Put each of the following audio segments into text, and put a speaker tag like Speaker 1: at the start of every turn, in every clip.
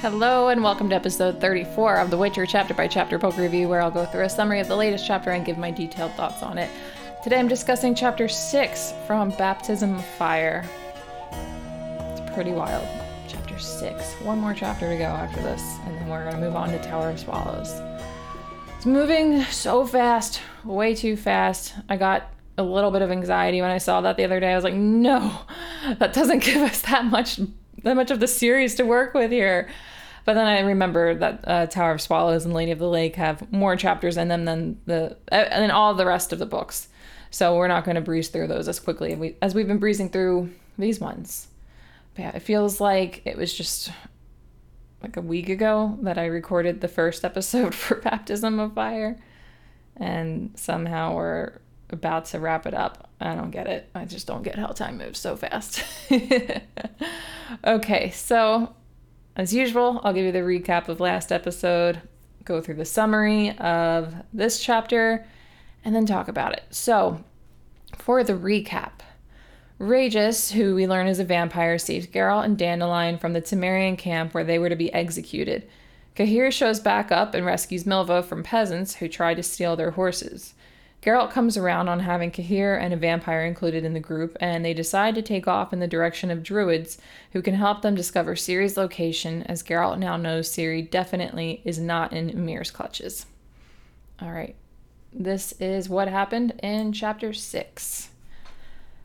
Speaker 1: Hello, and welcome to episode 34 of The Witcher chapter by chapter book review, where I'll go through a summary of the latest chapter and give my detailed thoughts on it. Today I'm discussing chapter 6 from Baptism of Fire. It's pretty wild. Chapter 6. One more chapter to go after this, and then we're going to move on to Tower of Swallows. It's moving so fast, way too fast. I got a little bit of anxiety when I saw that the other day. I was like, no, that doesn't give us that much that much of the series to work with here. But then I remember that uh, Tower of Swallows and Lady of the Lake have more chapters in them than the uh, and all the rest of the books. So we're not going to breeze through those as quickly as, we, as we've been breezing through these ones. But yeah, it feels like it was just like a week ago that I recorded the first episode for Baptism of Fire, and somehow we're about to wrap it up. I don't get it. I just don't get how time moves so fast. okay, so as usual, I'll give you the recap of last episode, go through the summary of this chapter, and then talk about it. So, for the recap, Regis, who we learn is a vampire, saves Geralt and Dandelion from the Temerian camp where they were to be executed. Cahir shows back up and rescues Milva from peasants who tried to steal their horses. Geralt comes around on having Cahir and a vampire included in the group, and they decide to take off in the direction of druids who can help them discover Ciri's location, as Geralt now knows Ciri definitely is not in Emhyr's clutches. All right, this is what happened in chapter 6.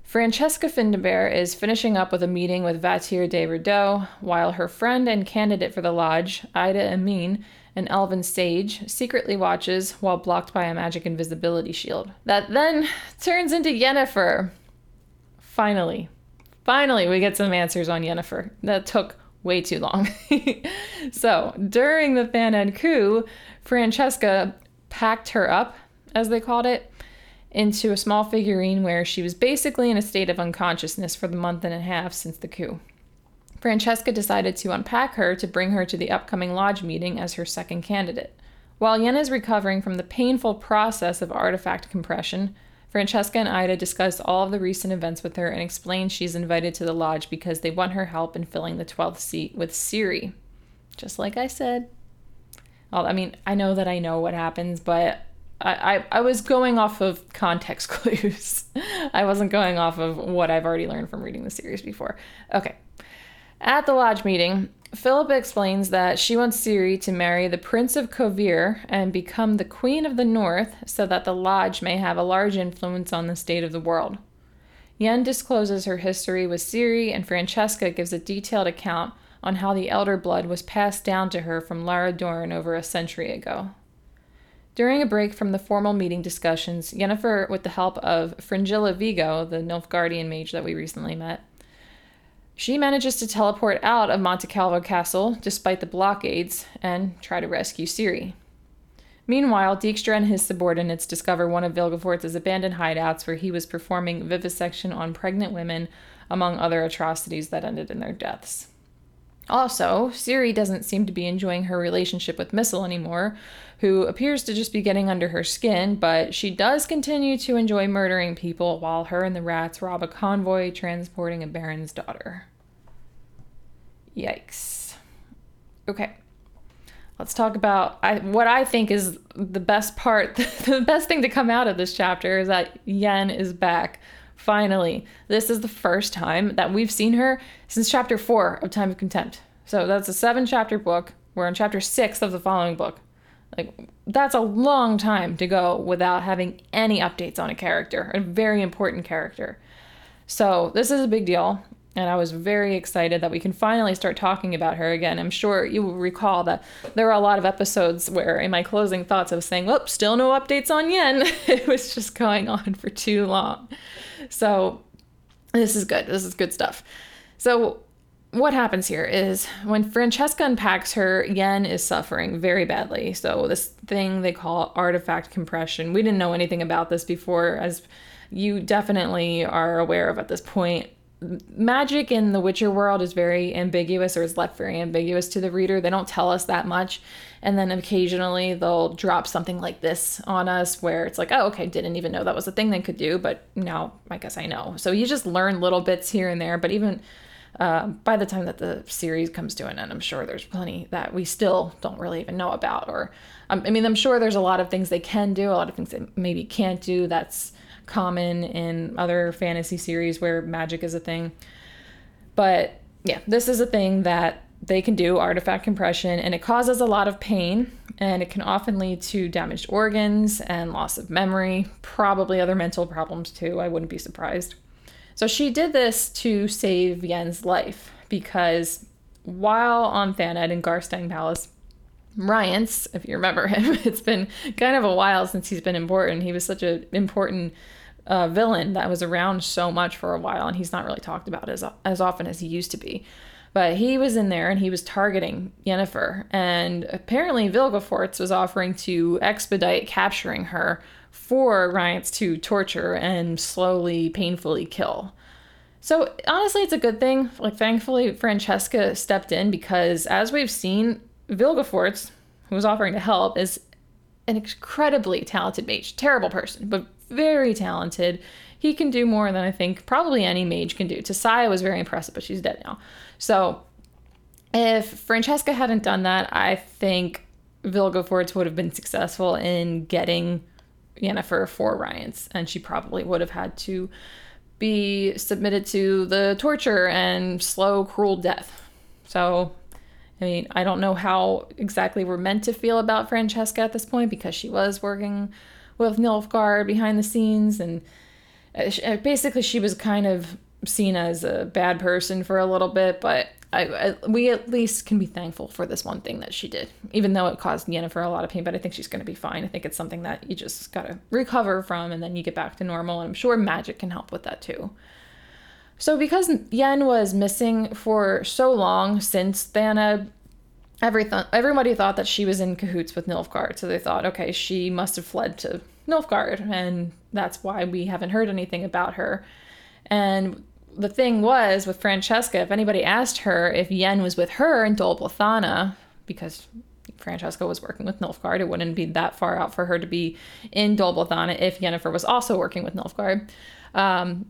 Speaker 1: Francesca Findabair is finishing up with a meeting with Vattier de Rideaux, while her friend and candidate for the lodge, Ida Emean, an elven sage, secretly watches while blocked by a magic invisibility shield. That then turns into Yennefer. Finally. Finally, we get some answers on Yennefer. That took way too long. so, during the Thanedd coup, Francesca packed her up, as they called it, into a small figurine where she was basically in a state of unconsciousness for the month and a half since the coup. Francesca decided to unpack her to bring her to the upcoming lodge meeting as her second candidate. While Yen is recovering from the painful process of artifact compression, Francesca and Ida discuss all of the recent events with her and explain she's invited to the lodge because they want her help in filling the 12th seat with Ciri. Just like I said. Well, I mean, I know that I know what happens, but I, I, I was going off of context clues. I wasn't going off of what I've already learned from reading the series before. Okay, at the lodge meeting, Philippa explains that she wants Ciri to marry the Prince of Kovir and become the Queen of the North so that the lodge may have a large influence on the state of the world. Yen discloses her history with Ciri, and Francesca gives a detailed account on how the elder blood was passed down to her from Lara Dorren over a century ago. During a break from the formal meeting discussions, Yennefer, with the help of Fringilla Vigo, the Nilfgaardian mage that we recently met, she manages to teleport out of Monte Calvo Castle despite the blockades and try to rescue Ciri. Meanwhile, Dijkstra and his subordinates discover one of Vilgefortz's abandoned hideouts where he was performing vivisection on pregnant women, among other atrocities that ended in their deaths. Also, Ciri doesn't seem to be enjoying her relationship with Mistle anymore, who appears to just be getting under her skin, but she does continue to enjoy murdering people while her and the rats rob a convoy transporting a baron's daughter. Yikes. Okay. Let's talk about I, what I think is the best part. the best thing to come out of this chapter is that Yen is back. Finally, this is the first time that we've seen her since chapter four of Time of Contempt. So that's a seven chapter book. We're on chapter six of the following book. Like, that's a long time to go without having any updates on a character, a very important character. So, this is a big deal. And I was very excited that we can finally start talking about her again. I'm sure you will recall that there were a lot of episodes where, in my closing thoughts, I was saying, "Whoop, still no updates on Yen." it was just going on for too long. So, this is good. This is good stuff. So, what happens here is when Francesca unpacks her, Yen is suffering very badly. So, this thing they call artifact compression, we didn't know anything about this before, as you definitely are aware of at this point. Magic in the Witcher world is very ambiguous or is left very ambiguous to the reader. They don't tell us that much. And then occasionally they'll drop something like this on us where it's like, oh, okay, didn't even know that was a thing they could do, but now I guess I know. So you just learn little bits here and there. But even uh, by the time that the series comes to an end, I'm sure there's plenty that we still don't really even know about. Or, um, I mean, I'm sure there's a lot of things they can do, a lot of things they maybe can't do. That's common in other fantasy series where magic is a thing. But yeah, this is a thing that they can do artifact compression, and it causes a lot of pain, and it can often lead to damaged organs and loss of memory, probably other mental problems too. I wouldn't be surprised. So she did this to save Yen's life because while on Thanedd in Garstang Palace, Rience, if you remember him, it's been kind of a while since he's been important. He was such an important uh, villain that was around so much for a while, and he's not really talked about as as often as he used to be. But he was in there and he was targeting Yennefer, and apparently Vilgefortz was offering to expedite capturing her for Rience to torture and slowly, painfully kill. So honestly, it's a good thing. Like, thankfully, Francesca stepped in because, as we've seen, Vilgefortz, who was offering to help, is an incredibly talented mage. Terrible person, but very talented. He can do more than I think probably any mage can do. Tissaia was very impressive, but she's dead now. So if Francesca hadn't done that, I think Vilgefortz would have been successful in getting Yennefer for Rience, and she probably would have had to be submitted to the torture and slow, cruel death. So, I mean, I don't know how exactly we're meant to feel about Francesca at this point because she was working with Nilfgaard behind the scenes, and Uh, uh, basically she was kind of seen as a bad person for a little bit, but I, I, we at least can be thankful for this one thing that she did, even though it caused Yennefer a lot of pain. But I think she's going to be fine. I think it's something that you just got to recover from, and then you get back to normal. And I'm sure magic can help with that too. So because Yen was missing for so long since Thanedd, everything everybody thought that she was in cahoots with Nilfgaard. So they thought, okay, she must have fled to Nilfgaard, and that's why we haven't heard anything about her. And the thing was with Francesca, if anybody asked her if Yen was with her in Dol Blathanna, because Francesca was working with Nilfgaard, it wouldn't be that far out for her to be in Dol Blathanna if Yennefer was also working with Nilfgaard. Um,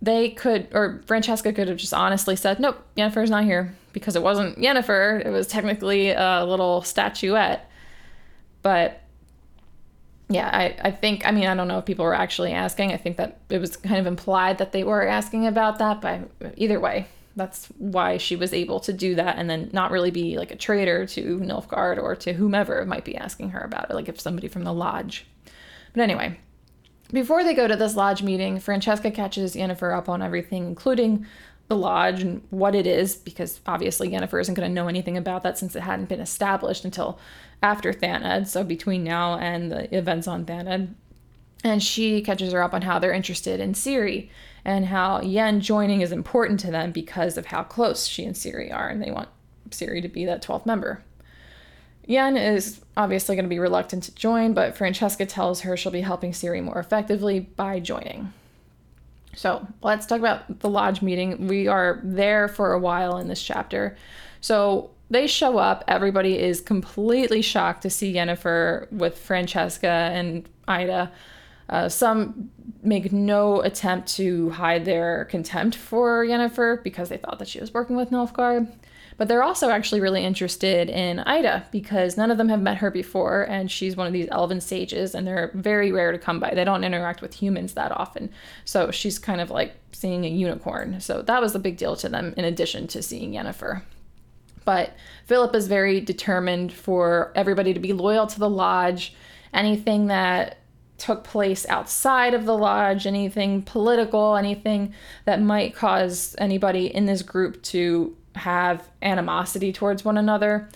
Speaker 1: they could, or Francesca could have just honestly said, nope, Yennefer's not here because it wasn't Yennefer. It was technically a little statuette. But yeah, I, I think, I mean, I don't know if people were actually asking. I think that it was kind of implied that they were asking about that, but either way, that's why she was able to do that and then not really be like a traitor to Nilfgaard or to whomever might be asking her about it, like if somebody from the lodge. But anyway, before they go to this lodge meeting, Francesca catches Yennefer up on everything, including the lodge and what it is, because obviously Yennefer isn't going to know anything about that since it hadn't been established until after Thanedd, so between now and the events on Thanedd. And she catches her up on how they're interested in Ciri and how Yen joining is important to them because of how close she and Ciri are, and they want Ciri to be that 12th member. Yen is obviously going to be reluctant to join, but Francesca tells her she'll be helping Ciri more effectively by joining. So let's talk about the lodge meeting. We are there for a while in this chapter. So they show up. Everybody is completely shocked to see Yennefer with Francesca and Ida. Uh, some make no attempt to hide their contempt for Yennefer because they thought that she was working with Nilfgaard. But they're also actually really interested in Ida because none of them have met her before, and she's one of these elven sages, and they're very rare to come by. They don't interact with humans that often. So she's kind of like seeing a unicorn. So that was a big deal to them, in addition to seeing Yennefer. But Philip is very determined for everybody to be loyal to the lodge. Anything that took place outside of the lodge, anything political, anything that might cause anybody in this group to have animosity towards one another,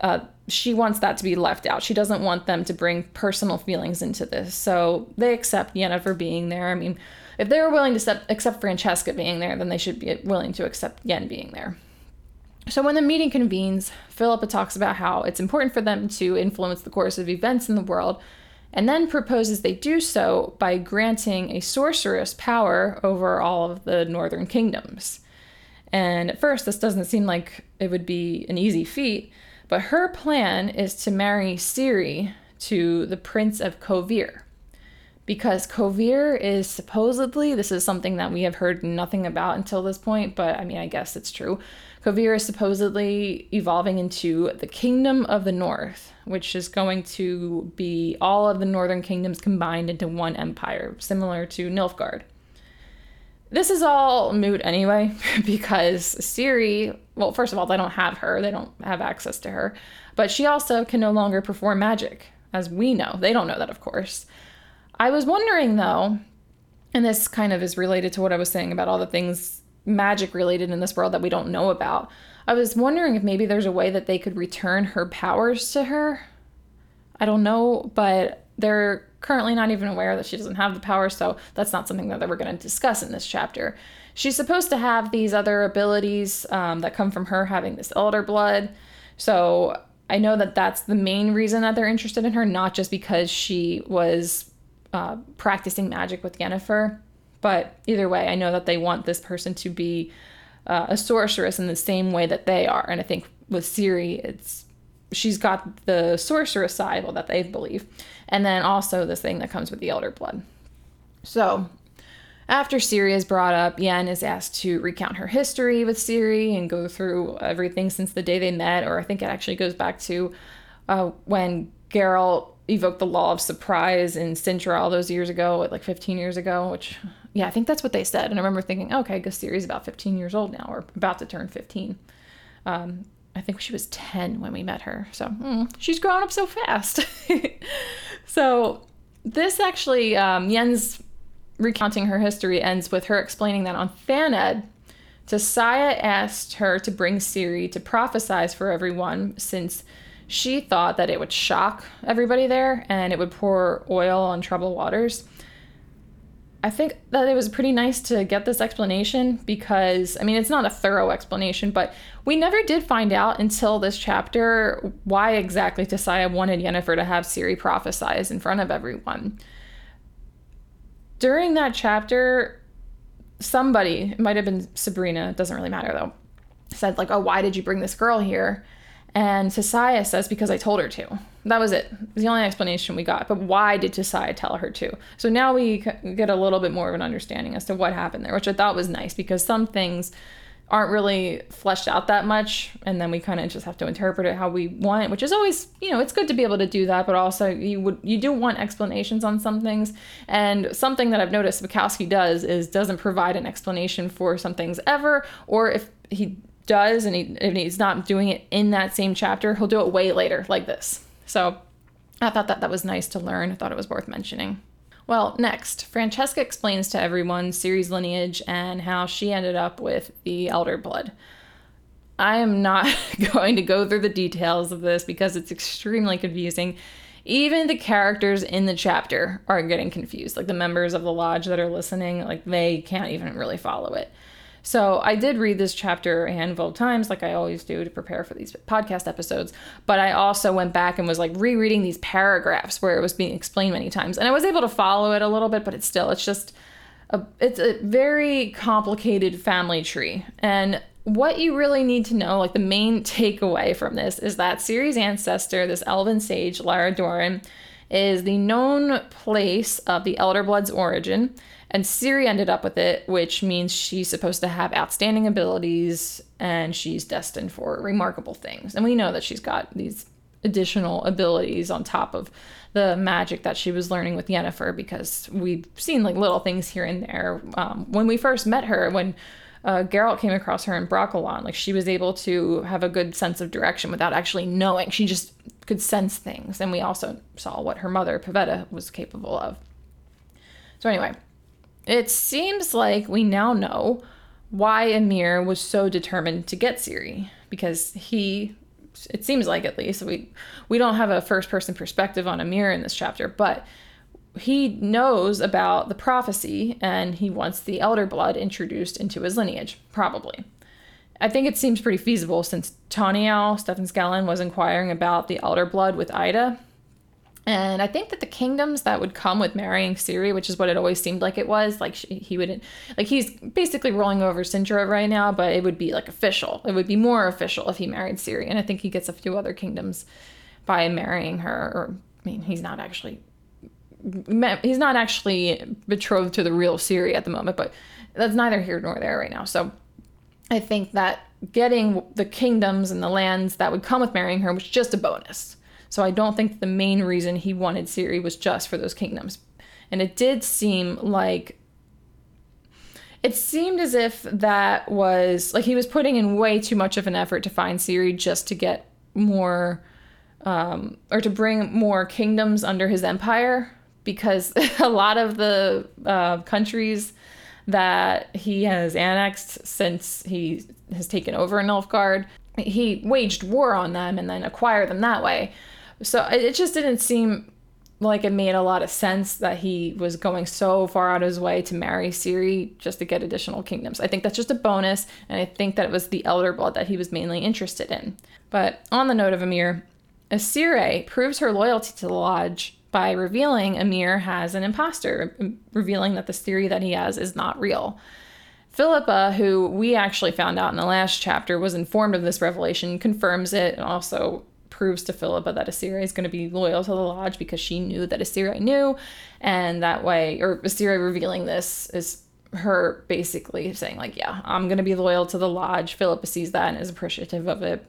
Speaker 1: uh, she wants that to be left out. She doesn't want them to bring personal feelings into this. So they accept Yennefer being there. I mean, if they were willing to accept, accept Francesca being there, then they should be willing to accept Yen being there. So, when the meeting convenes, Philippa talks about how it's important for them to influence the course of events in the world, and then proposes they do so by granting a sorceress power over all of the northern kingdoms. And at first, this doesn't seem like it would be an easy feat, but her plan is to marry Ciri to the Prince of Kovir. because Kovir is supposedly, this is something that we have heard nothing about until this point, but I mean, I guess it's true. Kovir is supposedly evolving into the Kingdom of the North, which is going to be all of the northern kingdoms combined into one empire, similar to Nilfgaard. This is all moot anyway, because Ciri, well, first of all, they don't have her, they don't have access to her, but she also can no longer perform magic, as we know. They don't know that, of course. I was wondering though, and this kind of is related to what I was saying about all the things magic related in this world that we don't know about. I was wondering if maybe there's a way that they could return her powers to her. I don't know, but they're currently not even aware that she doesn't have the power, so that's not something that we're going to discuss in this chapter. She's supposed to have these other abilities um, that come from her having this elder blood. So I know that that's the main reason that they're interested in her, not just because she was uh, practicing magic with Yennefer. But either way, I know that they want this person to be uh, a sorceress in the same way that they are. And I think with Ciri, it's she's got the sorceress side, well, that they believe, and then also this thing that comes with the elder blood. So after Ciri is brought up, Yen is asked to recount her history with Ciri and go through everything since the day they met, or I think it actually goes back to uh, when Geralt evoked the law of surprise in Cintra all those years ago, like 15 years ago, which, yeah, I think that's what they said. And I remember thinking, okay, guess Ciri's about 15 years old now, or about to turn 15. Um, I think she was 10 when we met her. So mm, she's grown up so fast. so this actually, um, Yen's recounting her history ends with her explaining that on Thanedd, Tissaia asked her to bring Ciri to prophesize for everyone since she thought that it would shock everybody there and it would pour oil on troubled waters. I think that it was pretty nice to get this explanation because, I mean, it's not a thorough explanation, but we never did find out until this chapter why exactly Tissaia wanted Yennefer to have Ciri prophesize in front of everyone. During that chapter, somebody, it might have been Sabrina, doesn't really matter though, said, like, oh, why did you bring this girl here? And Tissaia says, because I told her to. That was it. it was the only explanation we got. But why did Tissaia tell her to? So now we get a little bit more of an understanding as to what happened there, which I thought was nice because some things aren't really fleshed out that much and then we kind of just have to interpret it how we want which is always you know it's good to be able to do that but also you would you do want explanations on some things and something that i've noticed Sapkowski does is doesn't provide an explanation for some things ever or if he does and, he, and he's not doing it in that same chapter, he'll do it way later, like this. So I thought that that was nice to learn. I thought it was worth mentioning. Well, next, Francesca explains to everyone Ciri's lineage and how she ended up with the Elder Blood. I am not going to go through the details of this because it's extremely confusing. Even the characters in the chapter are getting confused. Like the members of the lodge that are listening, like they can't even really follow it. So I did read this chapter a handful of times, like I always do to prepare for these podcast episodes. But I also went back and was like rereading these paragraphs where it was being explained many times, and I was able to follow it a little bit, but it's still it's just a it's a very complicated family tree and what you really need to know, like the main takeaway from this, is that Ciri's ancestor, this elven sage, Lara Dorren, is the known place of the Elder Blood's origin. And Ciri ended up with it, which means she's supposed to have outstanding abilities and she's destined for remarkable things. And we know that she's got these additional abilities on top of the magic that she was learning with Yennefer because we've seen like little things here and there. Um, when we first met her, when uh, Geralt came across her in Brokilon, like she was able to have a good sense of direction without actually knowing. She just could sense things. And we also saw what her mother, Pavetta, was capable of. So, anyway, it seems like we now know why Emhyr was so determined to get Ciri because he it seems like at least we we don't have a first person perspective on Emhyr in this chapter, but he knows about the prophecy and he wants the elder blood introduced into his lineage, probably. I think it seems pretty feasible since Tawny Owl, Stefan Skellen, was inquiring about the elder blood with Ida, and I think that the kingdoms that would come with marrying Ciri, which is what it always seemed like it was, like she, he would, like he's basically rolling over Cintra right now, but it would be like official. It would be more official if he married Ciri. And I think he gets a few other kingdoms by marrying her. Or, I mean, he's not actually he's not actually betrothed to the real Ciri at the moment, but that's neither here nor there right now. So I think that getting the kingdoms and the lands that would come with marrying her was just a bonus. So I don't think the main reason he wanted Ciri was just for those kingdoms. And it did seem like it seemed as if that was like he was putting in way too much of an effort to find Ciri just to get more um, or to bring more kingdoms under his empire because a lot of the uh, countries that he has annexed since he has taken over Nilfgaard, he waged war on them and then acquired them that way. So it just didn't seem like it made a lot of sense that he was going so far out of his way to marry Ciri just to get additional kingdoms. I think that's just a bonus, and I think that it was the elder blood that he was mainly interested in. But on the note of Emhyr, Assire proves her loyalty to the Lodge by revealing Emhyr has an imposter, um, revealing that this theory that he has is not real. Philippa, who we actually found out in the last chapter was informed of this revelation, confirms it and also proves to Philippa that Assire is going to be loyal to the lodge because she knew that Assire knew. And that way, or Assire revealing this is her basically saying, like, yeah, I'm going to be loyal to the lodge. Philippa sees that and is appreciative of it.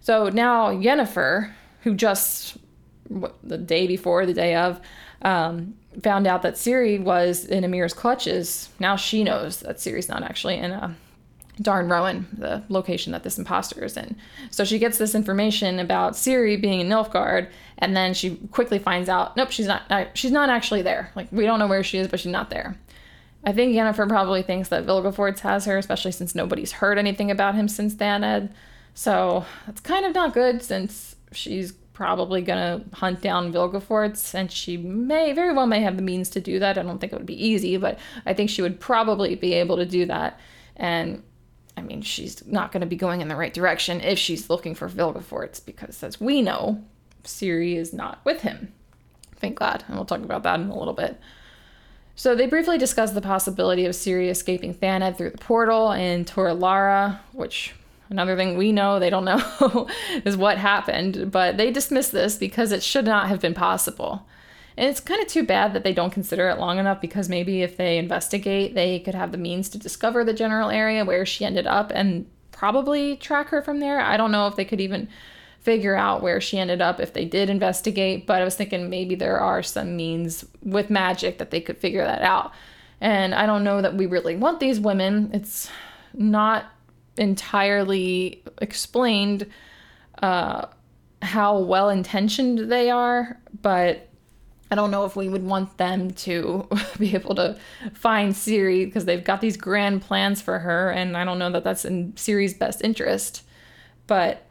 Speaker 1: So now Yennefer, who just the day before, the day of, um, found out that Ciri was in Emhyr's clutches. Now she knows that Ciri's not actually in a Darn Rowan, the location that this imposter is in. So she gets this information about Ciri being in Nilfgaard, and then she quickly finds out, nope, she's not. Uh, she's not actually there. Like we don't know where she is, but she's not there. I think Yennefer probably thinks that Vilgefortz has her, especially since nobody's heard anything about him since Thanedd. So that's kind of not good, since she's probably gonna hunt down Vilgefortz, and she may very well may have the means to do that. I don't think it would be easy, but I think she would probably be able to do that. And I mean, she's not going to be going in the right direction if she's looking for Vilgefortz, because as we know, Ciri is not with him. Thank God. And we'll talk about that in a little bit. So they briefly discuss the possibility of Ciri escaping Thanedd through the portal in Tor Lara, which another thing we know they don't know is what happened, but they dismiss this because it should not have been possible. And it's kind of too bad that they don't consider it long enough because maybe if they investigate, they could have the means to discover the general area where she ended up and probably track her from there. I don't know if they could even figure out where she ended up if they did investigate, but I was thinking maybe there are some means with magic that they could figure that out. And I don't know that we really want these women. It's not entirely explained uh, how well intentioned they are, but I don't know if we would want them to be able to find Ciri because they've got these grand plans for her, and I don't know that that's in Ciri's best interest. But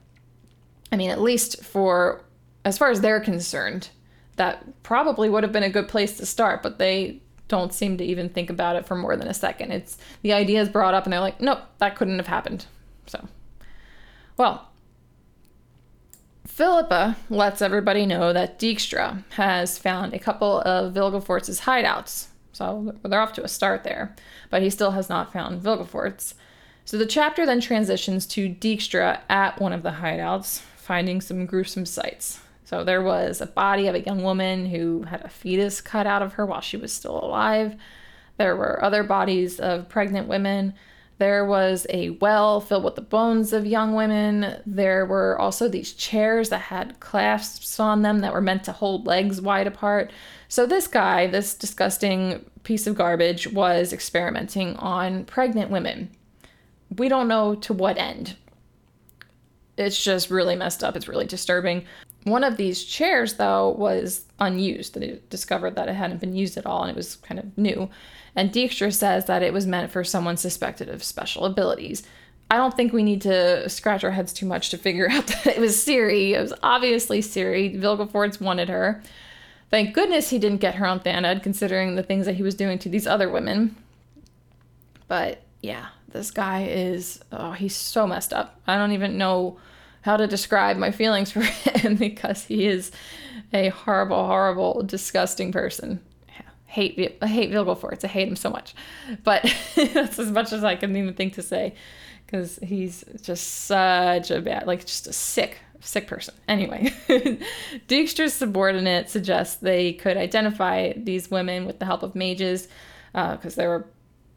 Speaker 1: I mean, at least for as far as they're concerned, that probably would have been a good place to start, but they don't seem to even think about it for more than a second. It's the idea is brought up and they're like, nope, that couldn't have happened. So, well, Philippa lets everybody know that Dijkstra has found a couple of Vilgefortz's hideouts. So they're off to a start there, but he still has not found Vilgefortz. So the chapter then transitions to Dijkstra at one of the hideouts, finding some gruesome sights. So there was a body of a young woman who had a fetus cut out of her while she was still alive. There were other bodies of pregnant women there was a well filled with the bones of young women. There were also these chairs that had clasps on them that were meant to hold legs wide apart. So, this guy, this disgusting piece of garbage, was experimenting on pregnant women. We don't know to what end. It's just really messed up. It's really disturbing. One of these chairs, though, was unused. They discovered that it hadn't been used at all and it was kind of new. And Dijkstra says that it was meant for someone suspected of special abilities. I don't think we need to scratch our heads too much to figure out that it was Ciri. It was obviously Ciri. Vilgefortz wanted her. Thank goodness he didn't get her on Thanedd, considering the things that he was doing to these other women. But yeah, this guy is, oh, he's so messed up. I don't even know how to describe my feelings for him because he is a horrible, horrible, disgusting person hate I hate Vilgefortz. I hate him so much, but that's as much as I can even think to say, because he's just such a bad, like just a sick, sick person. Anyway, Dijkstra's subordinate suggests they could identify these women with the help of mages because uh, there were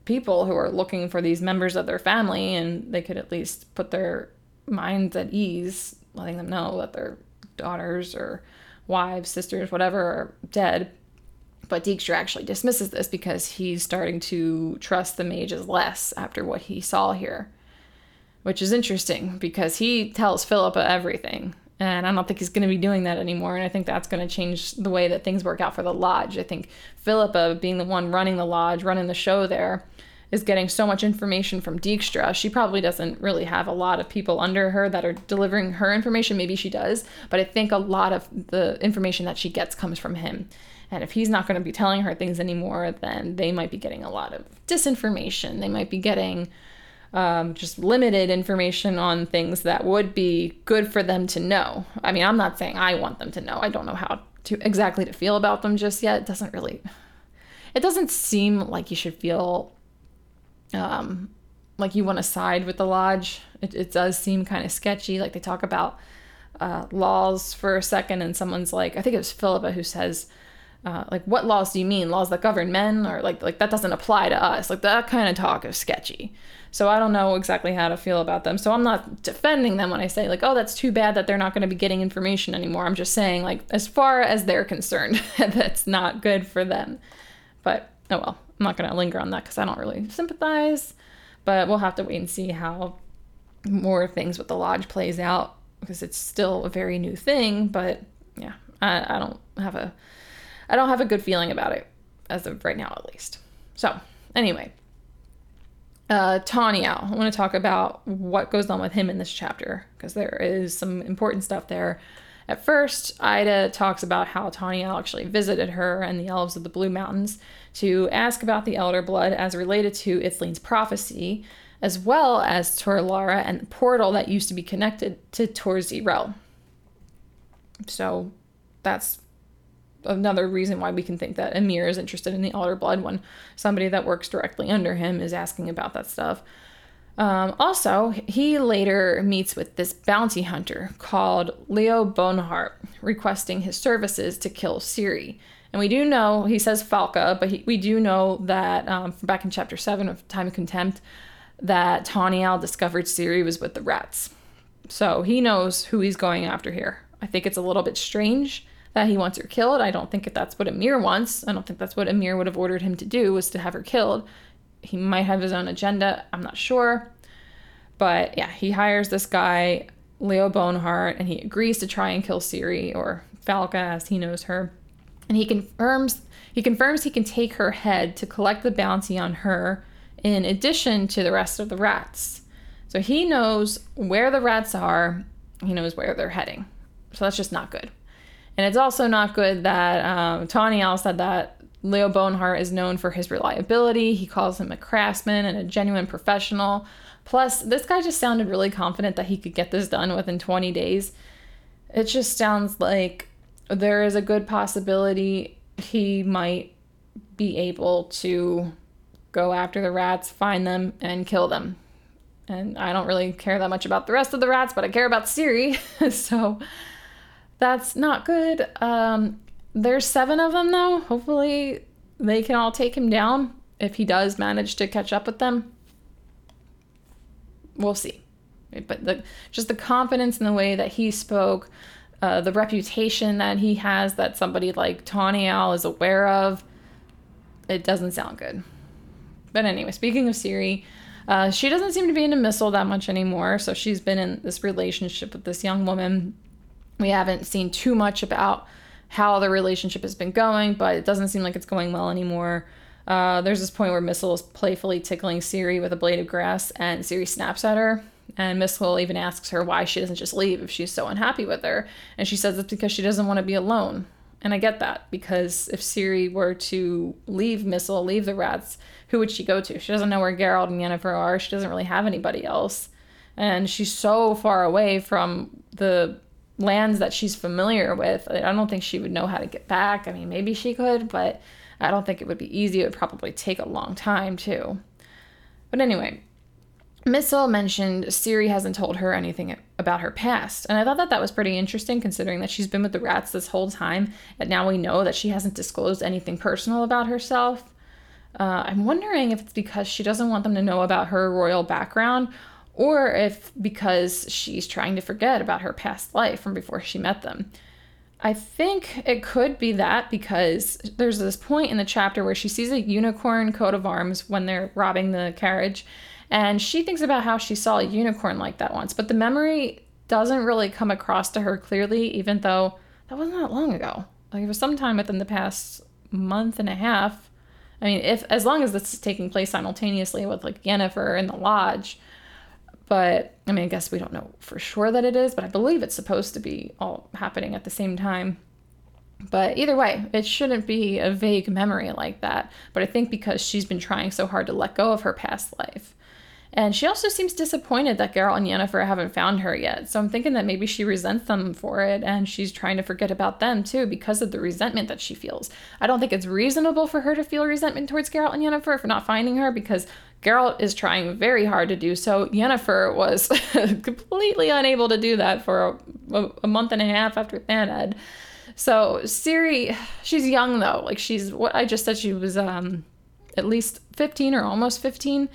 Speaker 1: people who are looking for these members of their family and they could at least put their minds at ease, letting them know that their daughters or wives, sisters, whatever, are dead. But Dijkstra actually dismisses this because he's starting to trust the mages less after what he saw here, which is interesting because he tells Philippa everything. And I don't think he's going to be doing that anymore. And I think that's going to change the way that things work out for the lodge. I think Philippa, being the one running the lodge, running the show there, is getting so much information from Dijkstra. She probably doesn't really have a lot of people under her that are delivering her information. Maybe she does, but I think a lot of the information that she gets comes from him. And if he's not going to be telling her things anymore, then they might be getting a lot of disinformation. They might be getting um, just limited information on things that would be good for them to know. I mean, I'm not saying I want them to know. I don't know how to exactly to feel about them just yet. It doesn't really. It doesn't seem like you should feel um, like you want to side with the lodge. It, it does seem kind of sketchy. Like they talk about uh, laws for a second, and someone's like, I think it was Philippa who says, uh, like, what laws do you mean? Laws that govern men, or like like that doesn't apply to us. Like that kind of talk is sketchy. So I don't know exactly how to feel about them. So I'm not defending them when I say like, oh, that's too bad that they're not going to be getting information anymore. I'm just saying like, as far as they're concerned, that's not good for them. But oh well. I'm not going to linger on that because I don't really sympathize, but we'll have to wait and see how more things with the lodge plays out because it's still a very new thing. But yeah, I, I don't have a I don't have a good feeling about it as of right now, at least. So anyway, uh, Tawny Owl. I want to talk about what goes on with him in this chapter because there is some important stuff there. At first, Ida talks about how Tawny Owl actually visited her and the elves of the Blue Mountains to ask about the Elder Blood as related to Ithlinne's prophecy, as well as Tor Lara and the portal that used to be connected to Tor Zireael. So that's another reason why we can think that Emhyr is interested in the Elder Blood when somebody that works directly under him is asking about that stuff. Um, also, he later meets with this bounty hunter called Leo Bonhart, requesting his services to kill Ciri. And we do know, he says Falka, but he, we do know that um, back in chapter 7 of Time of Contempt, that Tawny Owl discovered Ciri was with the rats. So he knows who he's going after here. I think it's a little bit strange that he wants her killed. I don't think that's what Emhyr wants. I don't think that's what Emhyr would have ordered him to do, was to have her killed he might have his own agenda. I'm not sure. But yeah, he hires this guy, Leo Bonhart, and he agrees to try and kill Ciri or Falka as he knows her. And he confirms he confirms he can take her head to collect the bounty on her in addition to the rest of the rats. So he knows where the rats are, he knows where they're heading. So that's just not good. And it's also not good that um, Tawny Owl said that Leo Bonhart is known for his reliability. He calls him a craftsman and a genuine professional. Plus, this guy just sounded really confident that he could get this done within 20 days. It just sounds like there is a good possibility he might be able to go after the rats, find them, and kill them. And I don't really care that much about the rest of the rats, but I care about Ciri. so that's not good. Um, there's seven of them though. Hopefully they can all take him down if he does manage to catch up with them. We'll see. But the, just the confidence in the way that he spoke, uh, the reputation that he has that somebody like Tawny Owl is aware of, it doesn't sound good. But anyway, speaking of Ciri, uh, she doesn't seem to be into Mistle that much anymore. So she's been in this relationship with this young woman. We haven't seen too much about how the relationship has been going, but it doesn't seem like it's going well anymore. Uh, there's this point where Mistle is playfully tickling Ciri with a blade of grass, and Ciri snaps at her. And Mistle even asks her why she doesn't just leave if she's so unhappy with her. And she says it's because she doesn't want to be alone. And I get that because if Ciri were to leave Mistle, leave the rats, who would she go to? She doesn't know where Geralt and Yennefer are. She doesn't really have anybody else. And she's so far away from the lands that she's familiar with. I don't think she would know how to get back. I mean, maybe she could, but I don't think it would be easy. It would probably take a long time, too. But anyway, Mistle mentioned Ciri hasn't told her anything about her past. And I thought that that was pretty interesting considering that she's been with the rats this whole time. And now we know that she hasn't disclosed anything personal about herself. Uh, I'm wondering if it's because she doesn't want them to know about her royal background or if because she's trying to forget about her past life from before she met them. I think it could be that because there's this point in the chapter where she sees a unicorn coat of arms when they're robbing the carriage, and she thinks about how she saw a unicorn like that once, but the memory doesn't really come across to her clearly, even though that wasn't that long ago. Like it was sometime within the past month and a half. I mean, if as long as this is taking place simultaneously with like Yennefer in the lodge, but I mean, I guess we don't know for sure that it is, but I believe it's supposed to be all happening at the same time. But either way, it shouldn't be a vague memory like that. But I think because she's been trying so hard to let go of her past life, and she also seems disappointed that Geralt and Yennefer haven't found her yet. So I'm thinking that maybe she resents them for it and she's trying to forget about them too because of the resentment that she feels. I don't think it's reasonable for her to feel resentment towards Geralt and Yennefer for not finding her because Geralt is trying very hard to do so. Yennefer was completely unable to do that for a, a month and a half after Thanedd. So Ciri, she's young though. Like she's what I just said she was um at least 15 or almost 15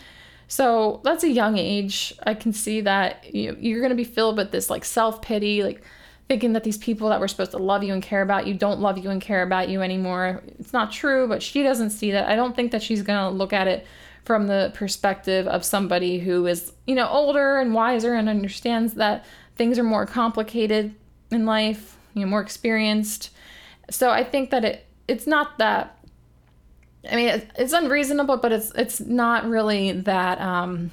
Speaker 1: so that's a young age. I can see that you, you're going to be filled with this like self pity, like thinking that these people that were supposed to love you and care about you don't love you and care about you anymore. It's not true, but she doesn't see that. I don't think that she's going to look at it from the perspective of somebody who is, you know, older and wiser and understands that things are more complicated in life, you know, more experienced. So I think that it it's not that I mean, it's unreasonable, but it's it's not really that um,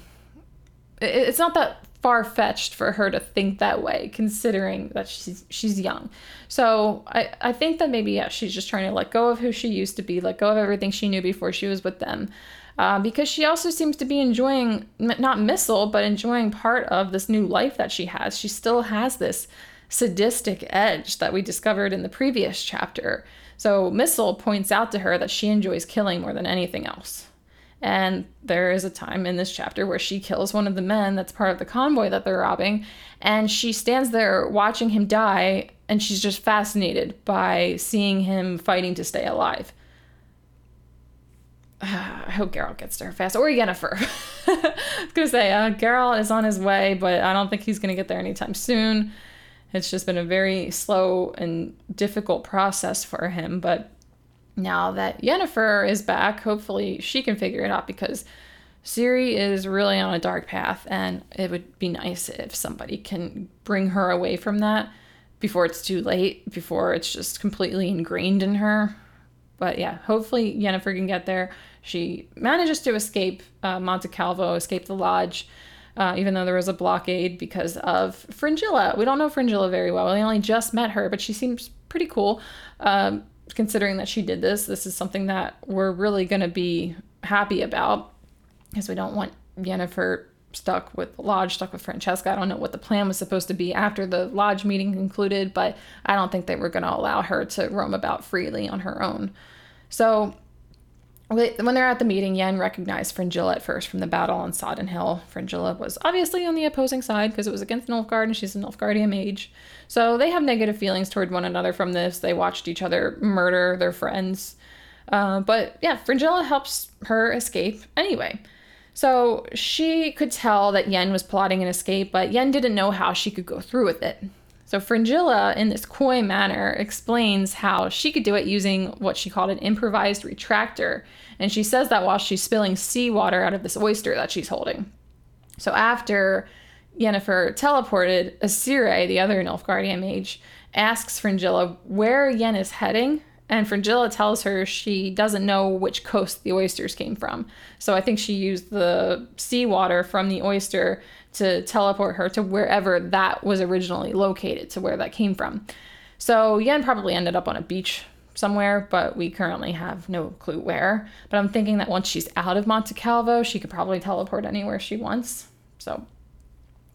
Speaker 1: it's not that far fetched for her to think that way, considering that she's she's young. So I I think that maybe yeah, she's just trying to let go of who she used to be, let go of everything she knew before she was with them. Uh, because she also seems to be enjoying not Mistle but enjoying part of this new life that she has. She still has this sadistic edge that we discovered in the previous chapter. So Mistle points out to her that she enjoys killing more than anything else. And there is a time in this chapter where she kills one of the men that's part of the convoy that they're robbing. And she stands there watching him die, and she's just fascinated by seeing him fighting to stay alive. I hope Geralt gets to her fast, or Yennefer. I was gonna say uh, Geralt is on his way, but I don't think he's gonna get there anytime soon. It's just been a very slow and difficult process for him. But now that Yennefer is back, hopefully she can figure it out because Ciri is really on a dark path, and it would be nice if somebody can bring her away from that before it's too late, before it's just completely ingrained in her. But yeah, hopefully Yennefer can get there. She manages to escape uh, Monte Calvo, escape the lodge, uh, even though there was a blockade because of Fringilla. We don't know Fringilla very well. We only just met her, but she seems pretty cool. Um, considering that she did this, this is something that we're really going to be happy about because we don't want Yennefer stuck with lodge, stuck with Francesca. I don't know what the plan was supposed to be after the lodge meeting concluded, but I don't think they were going to allow her to roam about freely on her own. So when they're at the meeting, Yen recognized Fringilla at first from the battle on Sodden Hill. Fringilla was obviously on the opposing side because it was against Nilfgaard and she's a Nilfgaardian mage. So they have negative feelings toward one another from this. They watched each other murder their friends. Uh, but yeah, Fringilla helps her escape anyway. So she could tell that Yen was plotting an escape, but Yen didn't know how she could go through with it. So Fringilla, in this coy manner, explains how she could do it using what she called an improvised retractor. And she says that while she's spilling seawater out of this oyster that she's holding. So after Yennefer teleported, Assire, the other Nilfgaardian mage, asks Fringilla where Yen is heading. And Fringilla tells her she doesn't know which coast the oysters came from. So I think she used the seawater from the oyster to teleport her to wherever that was originally located, to where that came from. So Yen probably ended up on a beach somewhere, but we currently have no clue where. But I'm thinking that once she's out of Monte Calvo, she could probably teleport anywhere she wants. So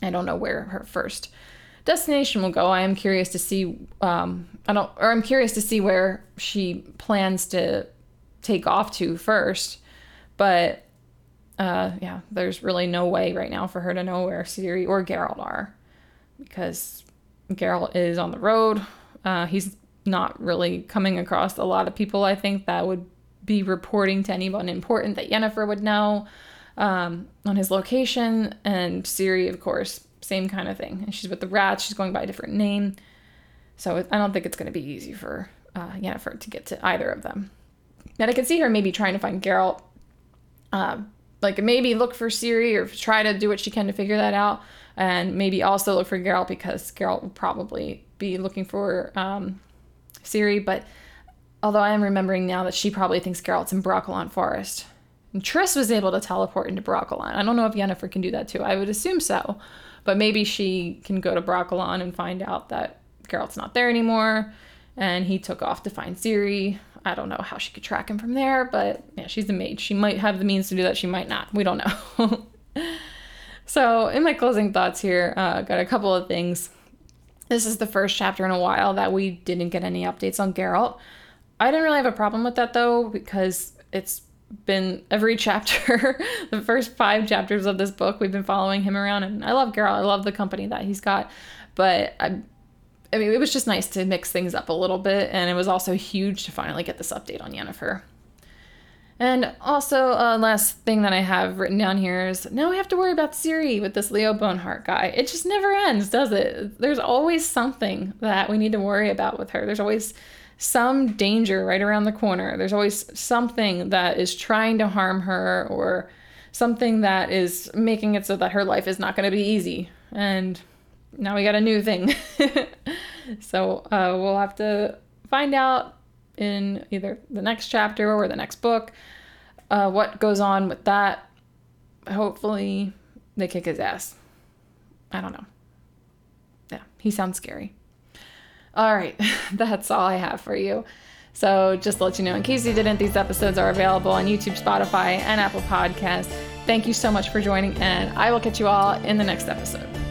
Speaker 1: I don't know where her first destination will go. I am curious to see. Um, I don't, or I'm curious to see where she plans to take off to first. But uh, yeah, there's really no way right now for her to know where Ciri or Geralt are. because Geralt is on the road. Uh, he's not really coming across a lot of people, I think, that would be reporting to anyone important that Yennefer would know um, on his location. And Ciri, of course, same kind of thing. And she's with the rats. She's going by a different name. So I don't think it's going to be easy for uh, Yennefer to get to either of them. And I could see her maybe trying to find Geralt, uh, like maybe look for Ciri or try to do what she can to figure that out, and maybe also look for Geralt because Geralt will probably be looking for um, Ciri. But although I am remembering now that she probably thinks Geralt's in Brokilon Forest. And Triss was able to teleport into Brokilon. I don't know if Yennefer can do that too. I would assume so. But maybe she can go to Brokilon and find out that Geralt's not there anymore and he took off to find Ciri. I don't know how she could track him from there, but yeah, she's a mage. She might have the means to do that. She might not. We don't know. so, in my closing thoughts here, uh, got a couple of things. This is the first chapter in a while that we didn't get any updates on Geralt. I didn't really have a problem with that though, because it's been every chapter, the first five chapters of this book, we've been following him around, and I love Geralt. I love the company that he's got, but I I mean, it was just nice to mix things up a little bit, and it was also huge to finally get this update on Yennefer. And also, uh, last thing that I have written down here is now we have to worry about Ciri with this Leo Bonhart guy. It just never ends, does it? There's always something that we need to worry about with her. There's always some danger right around the corner. There's always something that is trying to harm her or something that is making it so that her life is not going to be easy. And now we got a new thing. so uh, we'll have to find out in either the next chapter or the next book uh, what goes on with that. Hopefully, they kick his ass. I don't know. Yeah, he sounds scary. All right, that's all I have for you. So, just to let you know, in case you didn't, these episodes are available on YouTube, Spotify, and Apple Podcasts. Thank you so much for joining, and I will catch you all in the next episode.